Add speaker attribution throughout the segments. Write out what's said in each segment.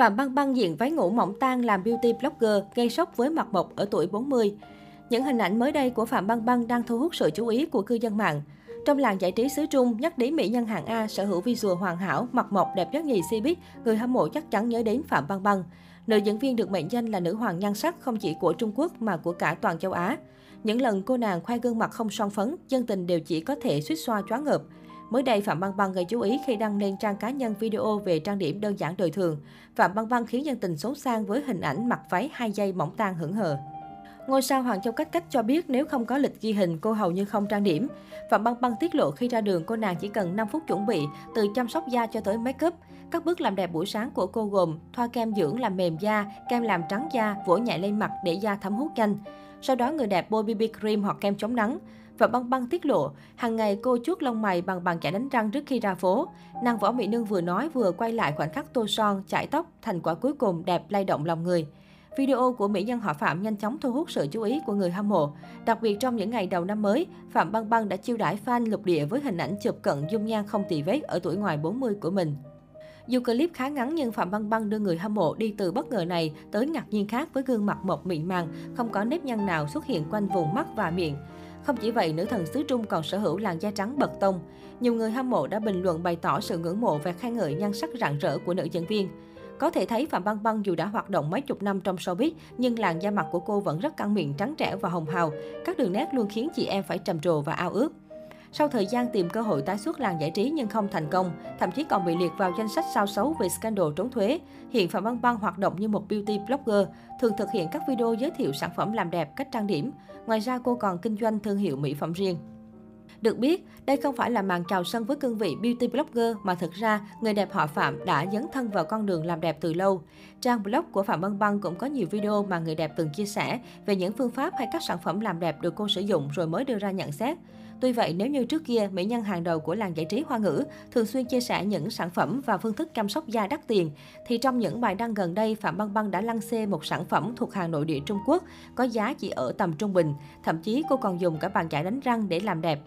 Speaker 1: Phạm Băng Băng diện váy ngủ mỏng tang làm beauty blogger gây sốc với mặt mộc ở tuổi 40. Những hình ảnh mới đây của Phạm Băng Băng đang thu hút sự chú ý của cư dân mạng. Trong làng giải trí xứ Trung, nhắc đến mỹ nhân hạng A sở hữu visual hoàn hảo, mặt mộc đẹp nhất nhì Cbiz, người hâm mộ chắc chắn nhớ đến Phạm Băng Băng. Nữ diễn viên được mệnh danh là nữ hoàng nhan sắc không chỉ của Trung Quốc mà của cả toàn châu Á. Những lần cô nàng khoe gương mặt không son phấn, dân tình đều chỉ có thể suýt xoa choáng ngợp. Mới đây, Phạm Băng Băng gây chú ý khi đăng lên trang cá nhân video về trang điểm đơn giản đời thường. Phạm Băng Băng khiến dân tình xấu sang với hình ảnh mặc váy hai dây mỏng tang hững hờ. Ngôi sao Hoàng Châu Cách Cách cho biết nếu không có lịch ghi hình, cô hầu như không trang điểm. Phạm Băng Băng tiết lộ khi ra đường, cô nàng chỉ cần 5 phút chuẩn bị, từ chăm sóc da cho tới make up. Các bước làm đẹp buổi sáng của cô gồm thoa kem dưỡng làm mềm da, kem làm trắng da, vỗ nhẹ lên mặt để da thấm hút nhanh. Sau đó người đẹp bôi BB cream hoặc kem chống nắng. Và băng băng tiết lộ, hàng ngày cô chuốt lông mày bằng bàn chải đánh răng trước khi ra phố. Nàng võ mỹ nương vừa nói vừa quay lại khoảnh khắc tô son, chải tóc, thành quả cuối cùng đẹp lay động lòng người. Video của mỹ nhân họ Phạm nhanh chóng thu hút sự chú ý của người hâm mộ. Đặc biệt trong những ngày đầu năm mới, Phạm Băng Băng đã chiêu đãi fan lục địa với hình ảnh chụp cận dung nhan không tì vết ở tuổi ngoài 40 của mình. Dù clip khá ngắn nhưng Phạm Băng Băng đưa người hâm mộ đi từ bất ngờ này tới ngạc nhiên khác với gương mặt mộc mịn màng, không có nếp nhăn nào xuất hiện quanh vùng mắt và miệng. Không chỉ vậy, nữ thần xứ Trung còn sở hữu làn da trắng bật tông. Nhiều người hâm mộ đã bình luận bày tỏ sự ngưỡng mộ và khen ngợi nhan sắc rạng rỡ của nữ diễn viên. Có thể thấy Phạm Băng Băng dù đã hoạt động mấy chục năm trong showbiz, nhưng làn da mặt của cô vẫn rất căng miệng trắng trẻo và hồng hào. Các đường nét luôn khiến chị em phải trầm trồ và ao ước. Sau thời gian tìm cơ hội tái xuất làng giải trí nhưng không thành công, thậm chí còn bị liệt vào danh sách sao xấu về scandal trốn thuế, hiện Phạm Băng Băng hoạt động như một beauty blogger, thường thực hiện các video giới thiệu sản phẩm làm đẹp, cách trang điểm. Ngoài ra cô còn kinh doanh thương hiệu mỹ phẩm riêng. Được biết, đây không phải là màn chào sân với cương vị beauty blogger mà thực ra người đẹp họ Phạm đã dấn thân vào con đường làm đẹp từ lâu. Trang blog của Phạm Băng Băng cũng có nhiều video mà người đẹp từng chia sẻ về những phương pháp hay các sản phẩm làm đẹp được cô sử dụng rồi mới đưa ra nhận xét. Tuy vậy, nếu như trước kia, mỹ nhân hàng đầu của làng giải trí hoa ngữ thường xuyên chia sẻ những sản phẩm và phương thức chăm sóc da đắt tiền, thì trong những bài đăng gần đây, Phạm Băng Băng đã lăng xê một sản phẩm thuộc hàng nội địa Trung Quốc có giá chỉ ở tầm trung bình. Thậm chí cô còn dùng cả bàn chải đánh răng để làm đẹp.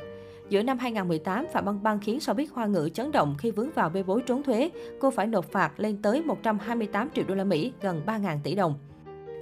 Speaker 1: Giữa năm 2018, Phạm Băng Băng khiến showbiz hoa ngữ chấn động khi vướng vào bê bối trốn thuế. Cô phải nộp phạt lên tới 128 triệu đô la Mỹ, gần 3.000 tỷ đồng.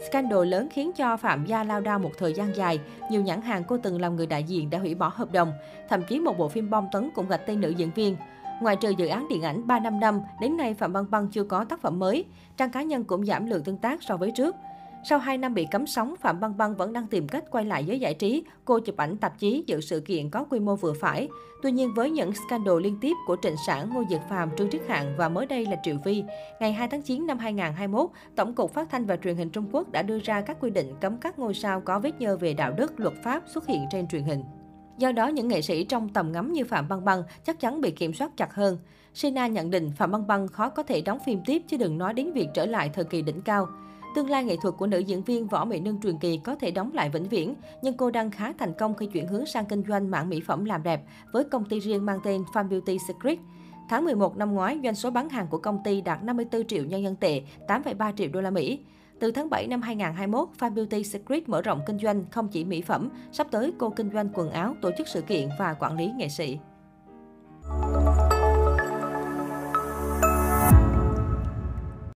Speaker 1: Scandal lớn khiến cho Phạm Gia lao đao một thời gian dài. Nhiều nhãn hàng cô từng làm người đại diện đã hủy bỏ hợp đồng. Thậm chí một bộ phim bom tấn cũng gạch tên nữ diễn viên. Ngoài trừ dự án điện ảnh 3 năm năm, đến nay Phạm Băng Băng chưa có tác phẩm mới. Trang cá nhân cũng giảm lượng tương tác so với trước. Sau 2 năm bị cấm sóng, Phạm Băng Băng vẫn đang tìm cách quay lại giới giải trí. Cô chụp ảnh tạp chí dự sự kiện có quy mô vừa phải. Tuy nhiên với những scandal liên tiếp của Trịnh Sản, Ngô Diệt Phàm, Trương Trích Hạng và mới đây là Triệu Vi, ngày 2 tháng 9 năm 2021, Tổng cục Phát thanh và Truyền hình Trung Quốc đã đưa ra các quy định cấm các ngôi sao có vết nhơ về đạo đức, luật pháp xuất hiện trên truyền hình. Do đó, những nghệ sĩ trong tầm ngắm như Phạm Băng Băng chắc chắn bị kiểm soát chặt hơn. Sina nhận định Phạm Băng Băng khó có thể đóng phim tiếp chứ đừng nói đến việc trở lại thời kỳ đỉnh cao. Tương lai nghệ thuật của nữ diễn viên Võ Mỹ Nương truyền kỳ có thể đóng lại vĩnh viễn, nhưng cô đang khá thành công khi chuyển hướng sang kinh doanh mảng mỹ phẩm làm đẹp với công ty riêng mang tên Fan Beauty Secret. Tháng 11 năm ngoái, doanh số bán hàng của công ty đạt 54 triệu nhân dân tệ, 8,3 triệu đô la Mỹ. Từ tháng 7 năm 2021, Fan Beauty Secret mở rộng kinh doanh không chỉ mỹ phẩm, sắp tới cô kinh doanh quần áo, tổ chức sự kiện và quản lý nghệ sĩ.